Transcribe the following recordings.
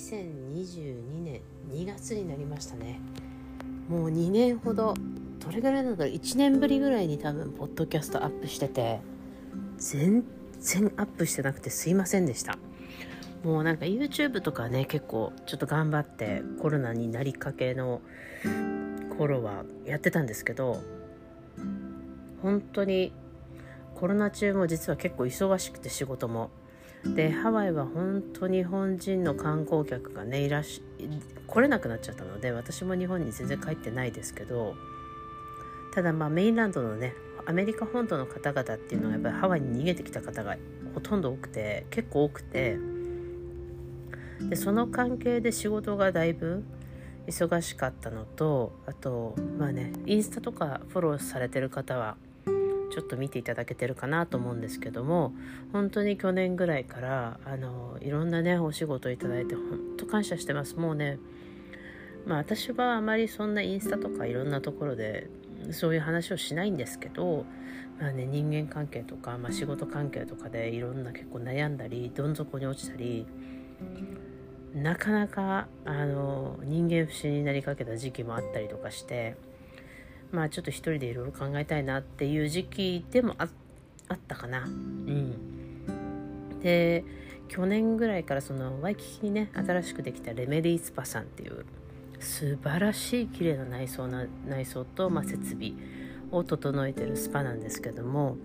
2022年2月になりましたね。もう2年ほどどれぐらいなんだろう？1年ぶりぐらいに多分ポッドキャストアップしてて全然アップしてなくてすいませんでした。もうなんか YouTube とかね結構ちょっと頑張ってコロナになりかけの頃はやってたんですけど本当にコロナ中も実は結構忙しくて仕事も。でハワイは本当日本人の観光客がねいらし来れなくなっちゃったので私も日本に全然帰ってないですけどただまあメインランドのねアメリカ本土の方々っていうのはやっぱりハワイに逃げてきた方がほとんど多くて結構多くてでその関係で仕事がだいぶ忙しかったのとあとまあねインスタとかフォローされてる方はちょっと見ていただけてるかなと思うんですけども本当に去年ぐらいからあのいろんなねお仕事いただいて本当感謝してます。もうねまあ私はあまりそんなインスタとかいろんなところでそういう話をしないんですけど、まあね、人間関係とか、まあ、仕事関係とかでいろんな結構悩んだりどん底に落ちたりなかなかあの人間不信になりかけた時期もあったりとかしてまあちょっと一人でいろいろ考えたいなっていう時期でもあったかな。うん、で去年ぐらいからそのワイキキにね新しくできたレメディスパさんっていう素晴らしい綺麗な内装な内装と、まあ、設備を整えてるスパなんですけども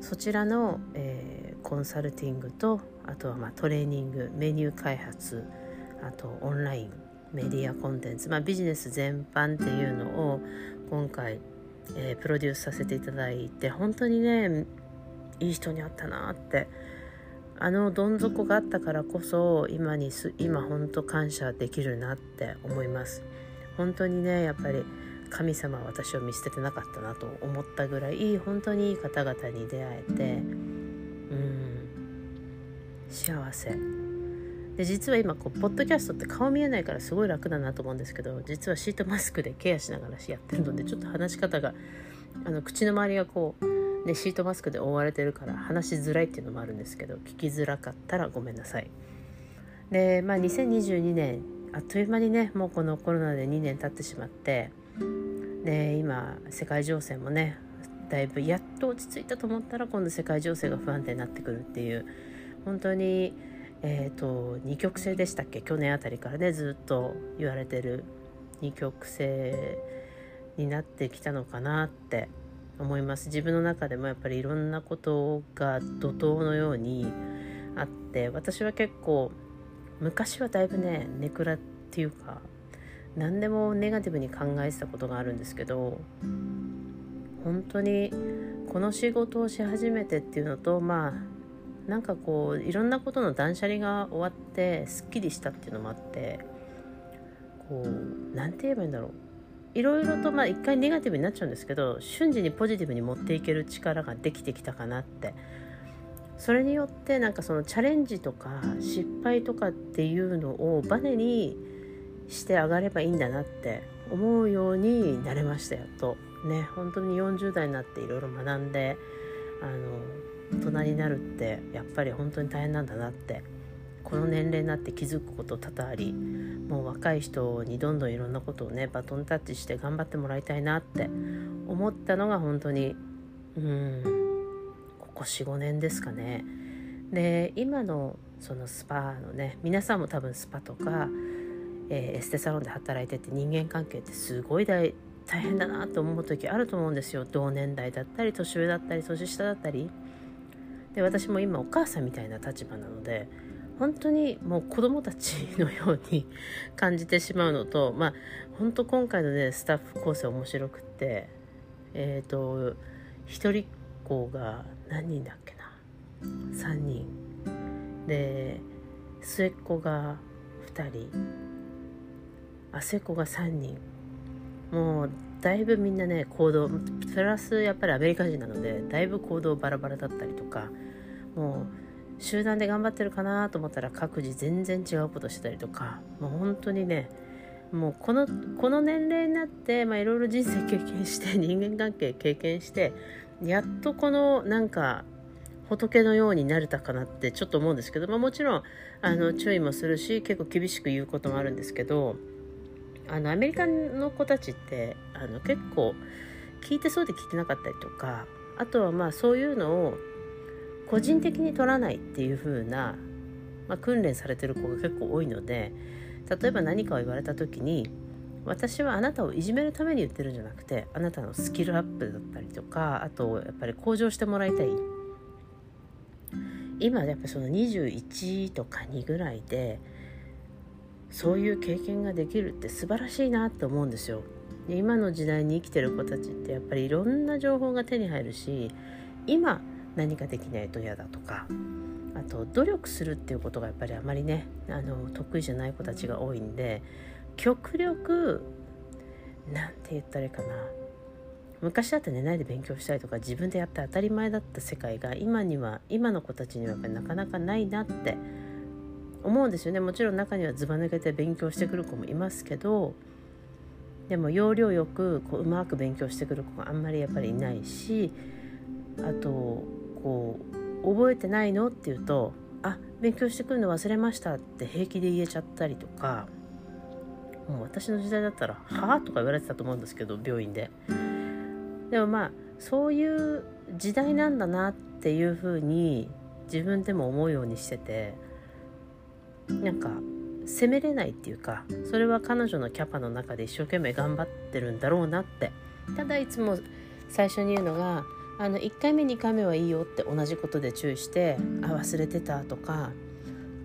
そちらの、えー、コンサルティングとあとはまあトレーニングメニュー開発あとオンラインメディアコンテンツ、まあ、ビジネス全般っていうのを今回、えー、プロデュースさせていただいて本当にねいい人に会ったなって。あのどん底があったからこそ今にす今本当感謝できるなって思います。本当にねやっぱり神様は私を見捨ててなかったなと思ったぐらい本当にいい方々に出会えてうん幸せ。で実は今こうポッドキャストって顔見えないからすごい楽だなと思うんですけど実はシートマスクでケアしながらやってるのでちょっと話し方があの口の周りがこう、ね、シートマスクで覆われてるから話しづらいっていうのもあるんですけど聞きづらかったらごめんなさい。でまあ2022年あっという間にねもうこのコロナで2年経ってしまってで今世界情勢もねだいぶやっと落ち着いたと思ったら今度世界情勢が不安定になってくるっていう本当にえーと、二極性でしたっけ？去年あたりからねずっと言われてる二極性になってきたのかなって思います。自分の中でもやっぱりいろんなことが怒涛のようにあって私は結構昔はだいぶねネクラっていうか何でもネガティブに考えてたことがあるんですけど本当にこの仕事をし始めてっていうのとまあなんかこういろんなことの断捨離が終わってすっきりしたっていうのもあってこう何て言えばいいんだろう。いろいろとまあ一回ネガティブになっちゃうんですけど瞬時にポジティブに持っていける力ができてきたかなって。それによってなんかそのチャレンジとか失敗とかっていうのをバネにして上がればいいんだなって思うようになれましたよと。ね本当に40代になっていろいろ学んであの大人になるってやっぱり本当に大変なんだなってこの年齢になって気づくこと多々ありもう若い人にどんどんいろんなことをねバトンタッチして頑張ってもらいたいなって思ったのが本当にうんここ45年ですかね。で今のそのスパのね皆さんも多分スパとか、えー、エステサロンで働いてて人間関係ってすごい大大変だなと思う時あると思うんですよ同年代だったり年上だったり年下だったりで私も今お母さんみたいな立場なので本当にもう子供たちのように 感じてしまうのとまあ本当今回のねスタッフ構成面白くってえっ、ー、と一人っ子が何人だっけな？3人。で末っ子が2人。あ末っ子が3人。もうだいぶみんなね行動プラスやっぱりアメリカ人なのでだいぶ行動バラバラだったりとかもう集団で頑張ってるかなと思ったら各自全然違うことしてたりとかもう本当にねもうこのこの年齢になっていろいろ人生経験して 人間関係経験してやっとこのなんか仏のようになれたかなってちょっと思うんですけど、まあ、もちろんあの注意もするし結構厳しく言うこともあるんですけどあのアメリカの子たちってあの結構聞いてそうで聞いてなかったりとかあとはまあそういうのを個人的に取らないっていう風な、まあ、訓練されてる子が結構多いので例えば何かを言われた時に私はあなたをいじめるために言ってるんじゃなくてあなたのスキルアップだったりとかあとやっぱり向上してもらいたい。今やっぱその21とか2ぐらいでそういう経験ができるって素晴らしいなって思うんですよ。で今の時代に生きてる子たちってやっぱりいろんな情報が手に入るし今何かできないと嫌だとかあと努力するっていうことがやっぱりあまりねあの得意じゃない子たちが多いんで極力なんて言ったらいいかな昔だって寝ないで勉強したりとか自分でやって当たり前だった世界が今には今の子たちにはやっぱりなかなかないなって思うんですよねもちろん中にはずば抜けて勉強してくる子もいますけどでも要領よくこううまく勉強してくる子があんまりやっぱりいないしあとこう覚えてないのって言うとあ勉強してくるの忘れましたって平気で言えちゃったりとかもう私の時代だったら「はあ?」とか言われてたと思うんですけど病院で。でもまあそういう時代なんだなっていうふうに自分でも思うようにしててなんか責めれないっていうかそれは彼女のキャパの中で一生懸命頑張ってるんだろうなって。ただいつも最初に言うのがあの1回目2回目はいいよって同じことで注意してあ忘れてたとか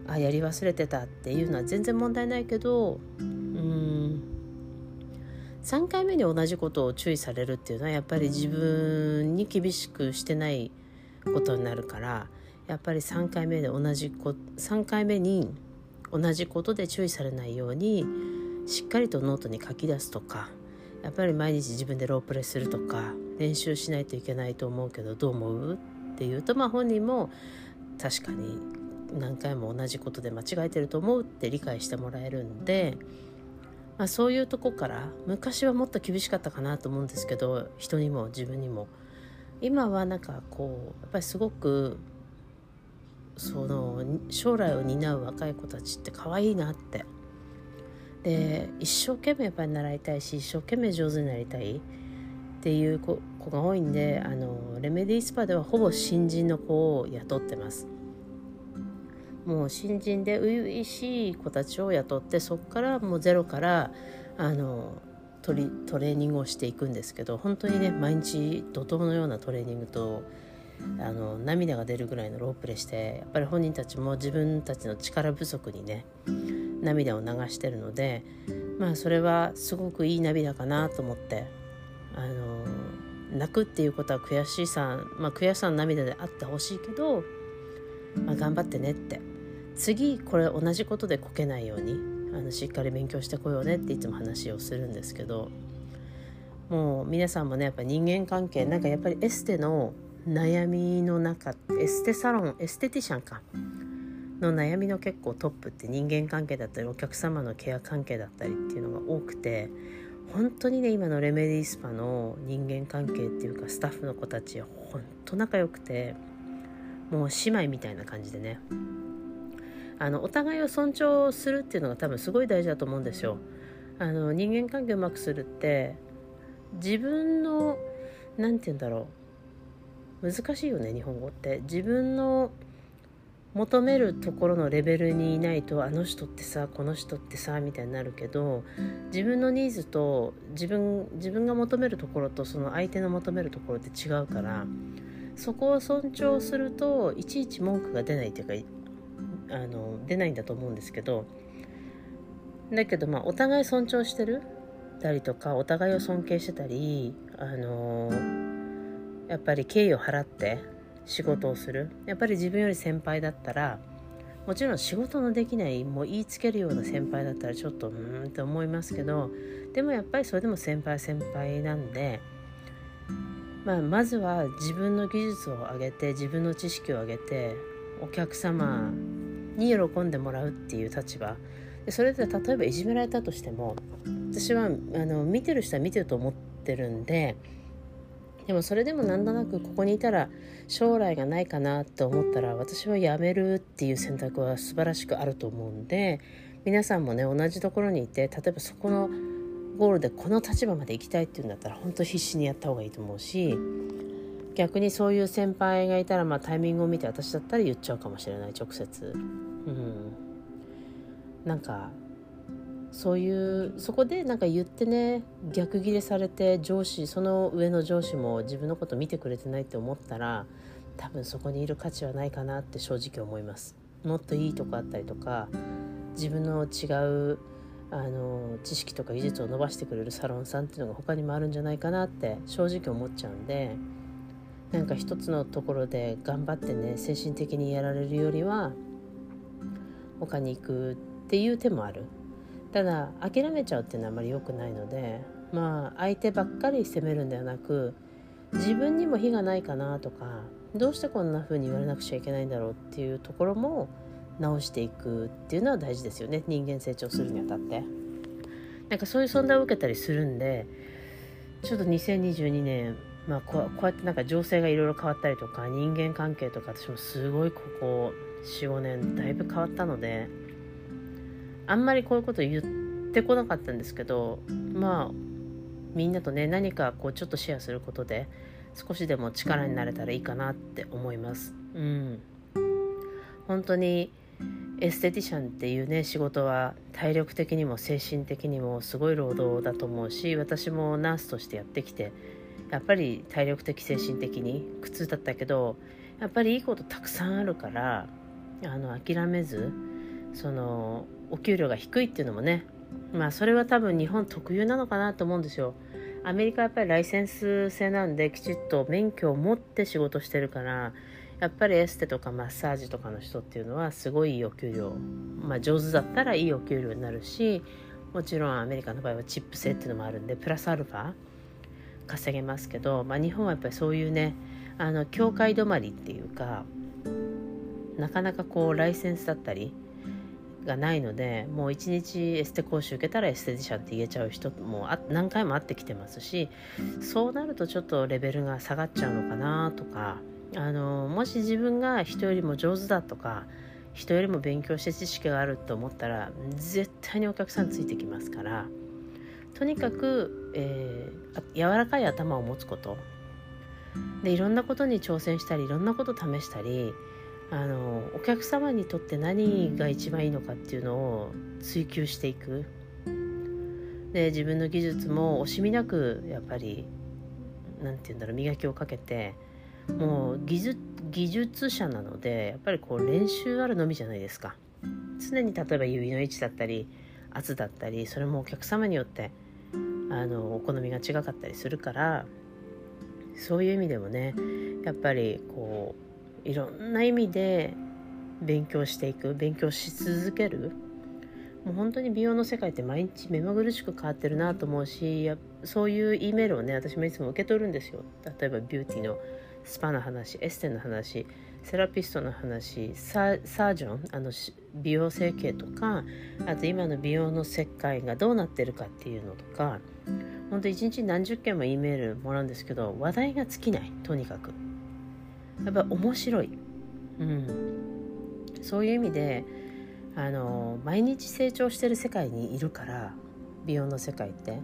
あやり忘れてたっていうのは全然問題ないけどうん3回目に同じことを注意されるっていうのはやっぱり自分に厳しくしてないことになるからやっぱり3回目で同じこ3回目に同じことで注意されないようにしっかりとノートに書き出すとかやっぱり毎日自分でロープレするとか練習しないといけないと思うけどどう思う？っていうとまあ本人も確かに何回も同じことで間違えてると思うって理解してもらえるんでまあ、そういうとこから昔はもっと厳しかったかなと思うんですけど人にも自分にも。今はなんかこうやっぱりすごくその将来を担う若い子たちって可愛いなって。で一生懸命やっぱり習いたいし一生懸命上手になりたいっていう子が多いんであのレメディースパではほぼ新人の子を雇ってます。もう新人で初々しい子たちを雇ってそこからもうゼロからあのトリトレーニングをしていくんですけど本当にね毎日怒涛のようなトレーニングとあの涙が出るぐらいのロープレしてやっぱり本人たちも自分たちの力不足にね涙を流してるのでまあそれはすごくいい涙かなと思ってあの泣くっていうことは悔しさまあ悔しさの涙であってほしいけど、まあ、頑張ってねって。次これ同じことでこけないようにあのしっかり勉強してこようねっていつも話をするんですけどもう皆さんもねやっぱ人間関係なんかやっぱりエステの悩みの中エステサロンエステティシャンか。の悩みの結構トップって人間関係だったりお客様のケア関係だったりっていうのが多くて本当にね今のレメディスパの人間関係っていうかスタッフの子たち本当仲良くてもう姉妹みたいな感じでね。あのお互いを尊重するっていうのが多分すごい大事だと思うんですよ。あの人間関係うまくするって自分の何て言うんだろう。難しいよね日本語って。自分の求めるところのレベルにいないとあの人ってさこの人ってさみたいになるけど自分のニーズと自分自分が求めるところとその相手の求めるところって違うからそこを尊重するといちいち文句が出ないっていうかあの出ないんだと思うんですけどだけどまあお互い尊重してる？たりとかお互いを尊敬してたりあのやっぱり敬意を払って仕事をする。やっぱり自分より先輩だったらもちろん仕事のできないもう言いつけるような先輩だったらちょっとうーんって思いますけどでもやっぱりそれでも先輩先輩なんで、まあ、まずは自分の技術を上げて自分の知識を上げてお客様に喜んでもらうっていう立場。でそれで例えばいじめられたとしても私はあの見てる人は見てると思ってるんででもそれでもなんとなくここにいたら将来がないかなって思ったら私は辞めるっていう選択は素晴らしくあると思うんで皆さんもね同じところにいて例えばそこのゴールでこの立場まで行きたいっていうんだったら本当必死にやった方がいいと思うし逆にそういう先輩がいたら、まあ、タイミングを見て私だったら言っちゃうかもしれない直接。うん、なんかそういうそこでなんか言ってね逆ギレされて上司その上の上司も自分のこと見てくれてないって思ったら多分そこにいる価値はないかなって正直思います。もっといいとこあったりとか自分の違うあの知識とか技術を伸ばしてくれるサロンさんっていうのが他にもあるんじゃないかなって正直思っちゃうんでなんか一つのところで頑張ってね精神的にやられるよりは他に行くっていう手もある。ただ諦めちゃうっていうのはあまり良くないのでまあ相手ばっかり責めるんではなく自分にも非がないかなとかどうしてこんな風に言われなくちゃいけないんだろうっていうところも直していくっていうのは大事ですよね。人間成長するにあたって。なんかそういう存在を受けたりするんでちょっと2022年まあこうやってなんか情勢がいろいろ変わったりとか人間関係とか私もすごいここ45年だいぶ変わったのであんまりこういうこと言ってこなかったんですけどまあみんなとね何かこうちょっとシェアすることで少しでも力になれたらいいかなって思います。うん、本当にエステティシャンっていうね仕事は体力的にも精神的にもすごい労働だと思うし私もナースとしてやってきてやっぱり体力的精神的に苦痛だったけどやっぱりいいことたくさんあるからあの諦めずそのお給料が低いっていうのもねまあそれは多分日本特有なのかなと思うんですよ。アメリカはやっぱりライセンス制なんできちっと免許を持って仕事してるからやっぱりエステとかマッサージとかの人っていうのはすごいいいお給料まあ上手だったらいいお給料になるしもちろんアメリカの場合はチップ制っていうのもあるんでプラスアルファ稼げますけど、まあ、日本はやっぱりそういうねあの境界止まりっていうかなかなかこうライセンスだったりがないのでもう一日エステ講習受けたらエステティシャンって言えちゃう人も何回も会ってきてますしそうなるとちょっとレベルが下がっちゃうのかなとかあのもし自分が人よりも上手だとか人よりも勉強して知識があると思ったら絶対にお客さんついてきますからとにかく、えー、柔らかい頭を持つこと。でいろんなことに挑戦したりいろんなこと試したりあのお客様にとって何が一番いいのかっていうのを追求していく。で自分の技術も惜しみなくやっぱり何て言うんだろう磨きをかけてもう技術技術者なのでやっぱりこう練習あるのみじゃないですか。常に例えば指の位置だったり圧だったりそれもお客様によってあのお好みが違かったりするからそういう意味でもねやっぱりこういろんな意味で勉強していく勉強し続ける。もう本当に美容の世界って毎日目まぐるしく変わってるなと思うしそういう E メールをね私もいつも受け取るんですよ。例えばビューティーのスパの話エステの話セラピストの話サージョンあの美容整形とかあと今の美容の世界がどうなってるかっていうのとか本当一日何十件も E メールもらうんですけど話題が尽きないとにかく。やっぱ面白い、うん、そういう意味であの毎日成長してる世界にいるから美容の世界って。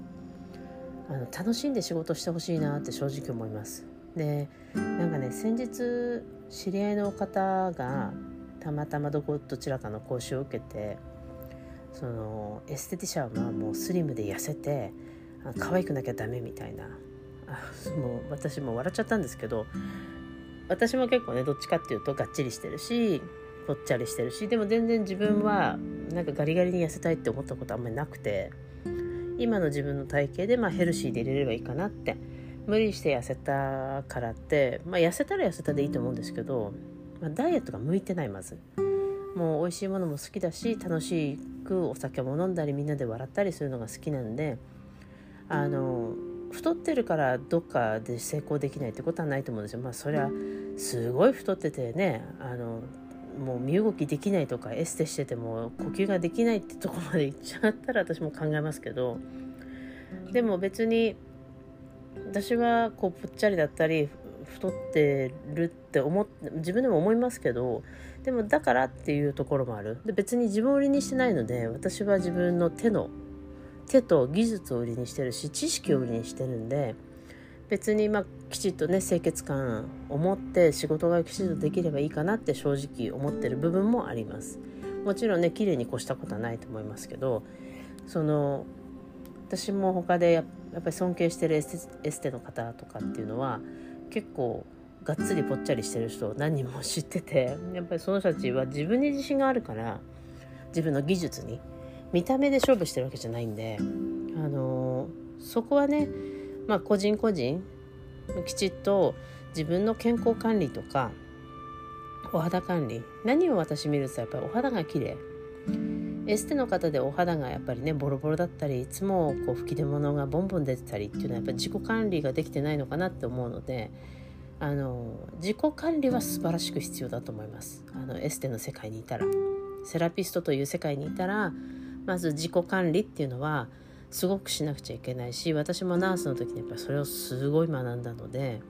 あの楽しんで仕事してほしいなって正直思います。でなんかね先日知り合いの方がたまたまどこどちらかの講習を受けてそのエステティシャンはもうスリムで痩せて可愛くなきゃダメみたいな。あもう私も笑っちゃったんですけど私も結構ねどっちかっていうとがっちりしてるしぽっちゃりしてるしでも全然自分はなんかガリガリに痩せたいって思ったことあんまりなくて今の自分の体型でまあヘルシーで入れればいいかなって無理して痩せたからってまあ痩せたら痩せたでいいと思うんですけど、まあ、ダイエットが向いてないまず。もう美味しいものも好きだし楽しくお酒も飲んだりみんなで笑ったりするのが好きなんであの太ってるからどっかで成功できないってことはないと思うんですよ。まあそれはすごい太っててねあのもう身動きできないとかエステしてても呼吸ができないってとこまで行っちゃったら私も考えますけどでも別に私はこうぽっちゃりだったり太ってるって思っ自分でも思いますけどでもだからっていうところもあるで別に自分売りにしてないので私は自分の手の手と技術を売りにしてるし知識を売りにしてるんで別にまあきちっとね清潔感を持って仕事がきちっとできればいいかなって正直思ってる部分もあります。もちろんね綺麗に越したことはないと思いますけどその私も他でやっぱり尊敬してるエステエステの方とかっていうのは結構がっつりぽっちゃりしてる人を何人も知っててやっぱりその人たちは自分に自信があるから自分の技術に見た目で勝負してるわけじゃないんで、あのそこはね、まあ、個人個人きちっと自分の健康管理とかお肌管理何を私見るとやっぱりお肌が綺麗。エステの方でお肌がやっぱりねボロボロだったりいつもこう吹き出物がボンボン出てたりっていうのはやっぱり自己管理ができてないのかなって思うのであの自己管理は素晴らしく必要だと思います。あのエステの世界にいたら。セラピストという世界にいたらまず自己管理っていうのはすごくしなくちゃいけないし私もナースの時にやっぱそれをすごい学んだので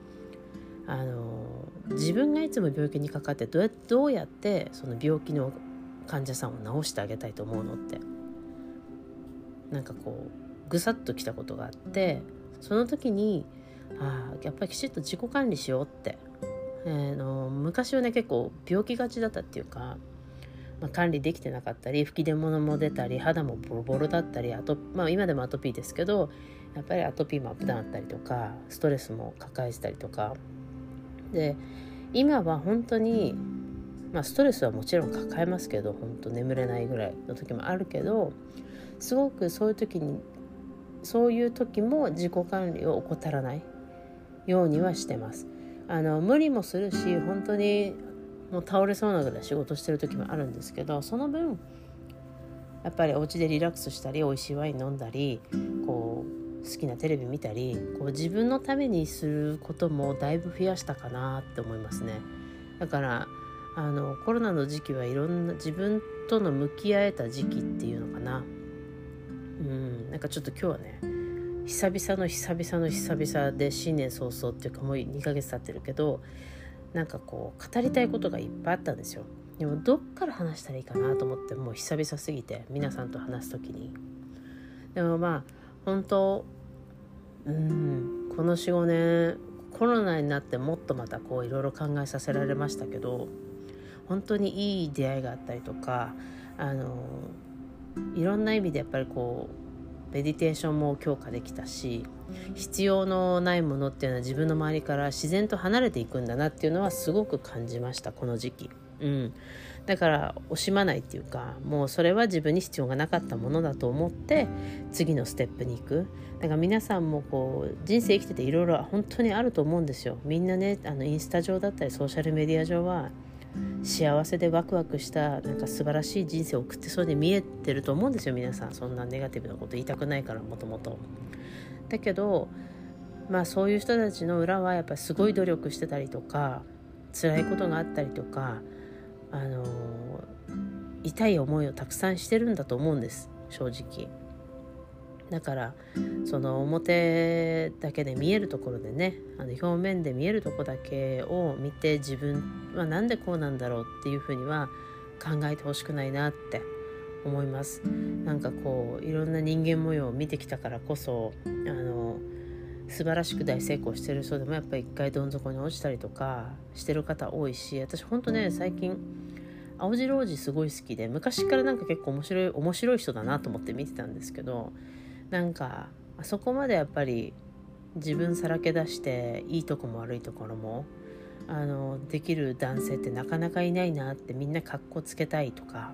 あの自分がいつも病気にかかってどうやどうやってその病気の患者さんを治してあげたいと思うのって。なんかこうぐさっときたことがあってその時にああやっぱりきちっと自己管理しようって、えー、の昔はね結構病気がちだったっていうかまあ、管理できてなかったり吹き出物も出たり肌もボロボロだったりあと、まあ、今でもアトピーですけどやっぱりアトピーもアップダウンあったりとかストレスも抱えてたりとかで今は本当に、まあ、ストレスはもちろん抱えますけど本当眠れないぐらいの時もあるけどすごくそういう時にそういう時も自己管理を怠らないようにはしてます。あの無理もするし本当にもう倒れそうなぐらい仕事してる時もあるんですけどその分やっぱりお家でリラックスしたり美味しいワイン飲んだりこう好きなテレビ見たりこう自分のためにすることもだいぶ増やしたかなって思いますね。だからあのコロナの時期はいろんな自分との向き合えた時期っていうのかな。うんなんかちょっと今日はね久々の久々の久々で新年早々っていうかもう2ヶ月経ってるけどなんかこう語りたいことがいっぱいあったんですよ。でもどっから話したらいいかなと思ってもう久々すぎて皆さんと話す時に。でもまあ本当うんこの45年コロナになってもっとまたこういろいろ考えさせられましたけど本当にいい出会いがあったりとかあのいろんな意味でやっぱりこうメディテーションも強化できたし必要のないものっていうのは自分の周りから自然と離れていくんだなっていうのはすごく感じましたこの時期。うん、だから惜しまないっていうかもうそれは自分に必要がなかったものだと思って次のステップに行く。だから皆さんもこう人生生きてていろいろ本当にあると思うんですよ。みんなねあのインスタ上だったりソーシャルメディア上は幸せでワクワクしたなんか素晴らしい人生を送ってそうで見えてると思うんですよ皆さんそんなネガティブなこと言いたくないからもともと。だけどまあそういう人たちの裏はやっぱすごい努力してたりとか辛いことがあったりとかあの痛い思いをたくさんしてるんだと思うんです正直。だからその表だけで見えるところでねあの表面で見えるとこだけを見て自分は何でこうなんだろうっていうふうには考えてほしくないなって思います。なんかこういろんな人間模様を見てきたからこそあの素晴らしく大成功してる人でもやっぱり一回どん底に落ちたりとかしてる方多いし私ほんとね最近青白王子すごい好きで昔からなんか結構面白い面白い人だなと思って見てたんですけどなんかあそこまでやっぱり自分さらけ出していいとこも悪いところもあのできる男性ってなかなかいないなってみんなかっこつけたいとか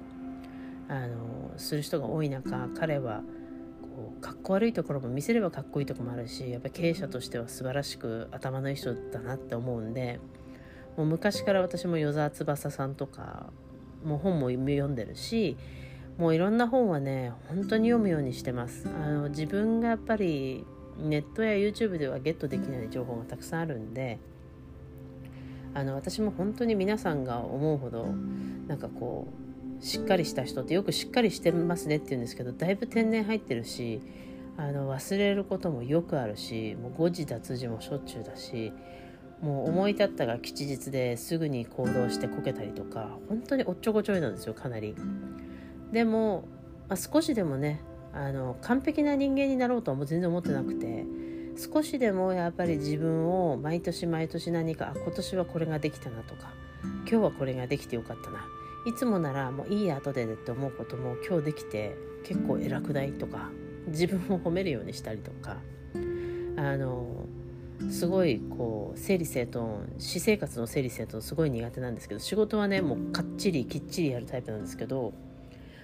あのする人が多い中彼はこうかっこ悪いところも見せればかっこいいとこもあるしやっぱ経営者としては素晴らしく頭のいい人だなって思うんでもう昔から私も与沢翼さんとかもう本も読んでるしもういろんな本はね本当に読むようにしてますあの自分がやっぱりネットや YouTube ではゲットできない情報がたくさんあるんであの私も本当に皆さんが思うほどなんかこうしっかりした人ってよくしっかりしてますねって言うんですけどだいぶ天然入ってるしあの忘れることもよくあるしもう誤字脱字もしょっちゅうだしもう思い立ったが吉日ですぐに行動してこけたりとか本当におっちょこちょいなんですよかなり。でも、まあ、少しでもねあの完璧な人間になろうとはもう全然思ってなくて少しでもやっぱり自分を毎年毎年何かあ今年はこれができたなとか今日はこれができてよかったないつもならもういい後でって思うことも今日できて結構偉くないとか自分を褒めるようにしたりとかあのすごいこう整理整頓私生活の整理整頓すごい苦手なんですけど仕事はねもうかっちりきっちりやるタイプなんですけど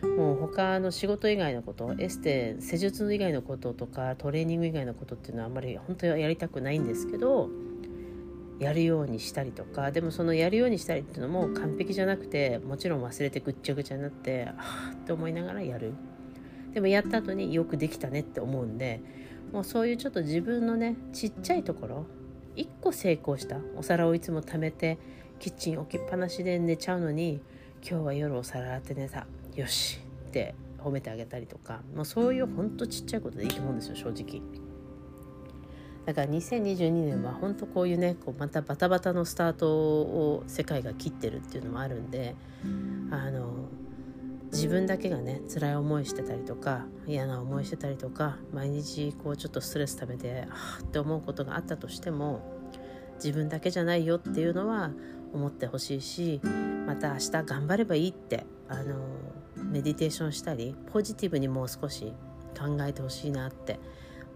もう他の仕事以外のことエステ施術以外のこととかトレーニング以外のことっていうのはあんまり本当はやりたくないんですけどやるようにしたりとかでもそのやるようにしたりっていうのも完璧じゃなくてもちろん忘れてぐっちゃぐちゃになってはあって思いながらやる。でもやった後によくできたねって思うんでもうそういうちょっと自分のねちっちゃいところ1個成功したお皿をいつも貯めてキッチン置きっぱなしで寝ちゃうのに今日は夜お皿洗って寝た。よしって褒めてあげたりとかもうそういうほんとちっちゃいことでいいと思うんですよ正直。だから2022年は本当こういうねこうまたバタバタのスタートを世界が切ってるっていうのもあるんであの自分だけがね辛い思いしてたりとか嫌な思いしてたりとか毎日こうちょっとストレス溜めてああって思うことがあったとしても自分だけじゃないよっていうのは思ってほしいしまた明日頑張ればいいってあのメディテーションしたりポジティブにもう少し考えてほしいなって。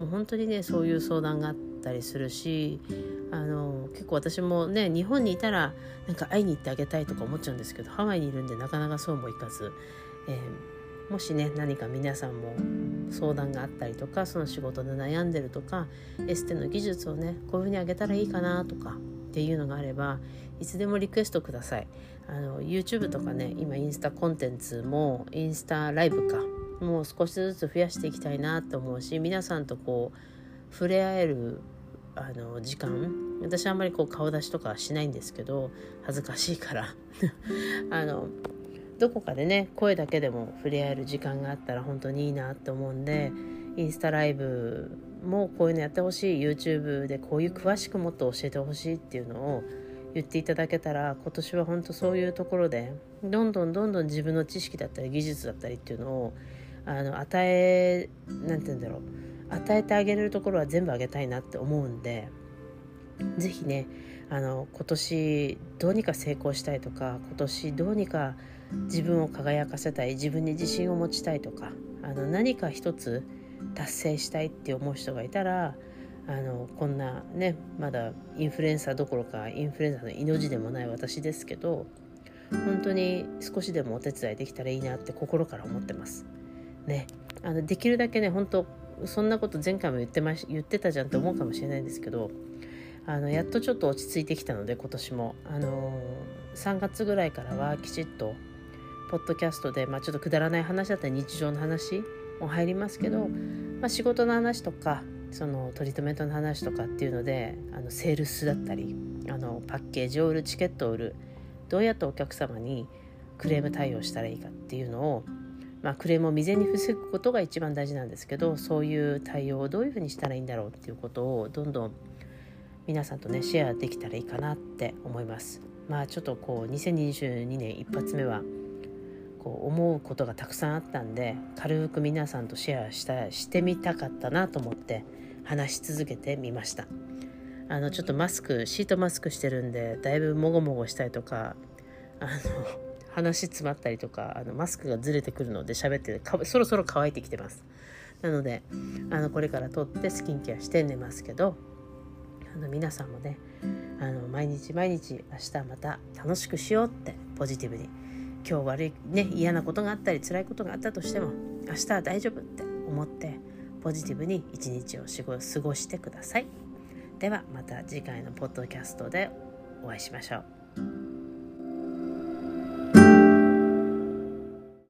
もう本当にねそういう相談があったりするしあの結構私もね日本にいたらなんか会いに行ってあげたいとか思っちゃうんですけどハワイにいるんでなかなかそうもいかず、えー、もしね何か皆さんも相談があったりとかその仕事で悩んでるとかエステの技術をねこういうふうにあげたらいいかなとかっていうのがあればいつでもリクエストください。あの YouTube とかね今インスタコンテンツもインスタライブかもう少しずつ増やしていきたいなと思うし皆さんとこう触れ合えるあの時間私あんまりこう顔出しとかしないんですけど恥ずかしいから。あのどこかでね声だけでも触れ合える時間があったら本当にいいなと思うんでインスタライブもこういうのやってほしい YouTube でこういう詳しくもっと教えてほしいっていうのを言っていただけたら今年は本当そういうところでどんどんどんどん自分の知識だったり技術だったりっていうのをあの与え何て言うんだろう。与えてあげれるところは全部あげたいなって思うんで是非ねあの今年どうにか成功したいとか今年どうにか自分を輝かせたい自分に自信を持ちたいとかあの何か一つ達成したいって思う人がいたらあのこんなねまだインフルエンサーどころかインフルエンザの命でもない私ですけど本当に少しでもお手伝いできたらいいなって心から思ってます。ね、あのできるだけね本当そんなこと前回も言ってまし言ってたじゃんって思うかもしれないんですけどあのやっとちょっと落ち着いてきたので今年も、あの3月ぐらいからはきちっとポッドキャストで、まあ、ちょっとくだらない話だったり日常の話も入りますけど、まあ、仕事の話とかそのトリートメントの話とかっていうのであのセールスだったりあのパッケージを売るチケットを売るどうやってお客様にクレーム対応したらいいかっていうのを、まあ、クレームを未然に防ぐことが一番大事なんですけどそういう対応をどういうふうにしたらいいんだろうっていうことをどんどん皆さんとねシェアできたらいいかなって思います。まあちょっとこう2022年一発目はこう思うことがたくさんあったんで軽く皆さんとシェアしたしてみたかったなと思って話し続けてみました。あのちょっとマスクシートマスクしてるんでだいぶもごもごしたりとかあの 話詰まったりとかあのマスクがずれてくるので喋ってそろそろ乾いてきてます。なのであのこれから取ってスキンケアして寝ますけどあの皆さんもねあの毎日毎日明日また楽しくしようってポジティブに今日悪いね嫌なことがあったり辛いことがあったとしても明日は大丈夫って思ってポジティブに一日を過ごしてください。ではまた次回のポッドキャストでお会いしましょう。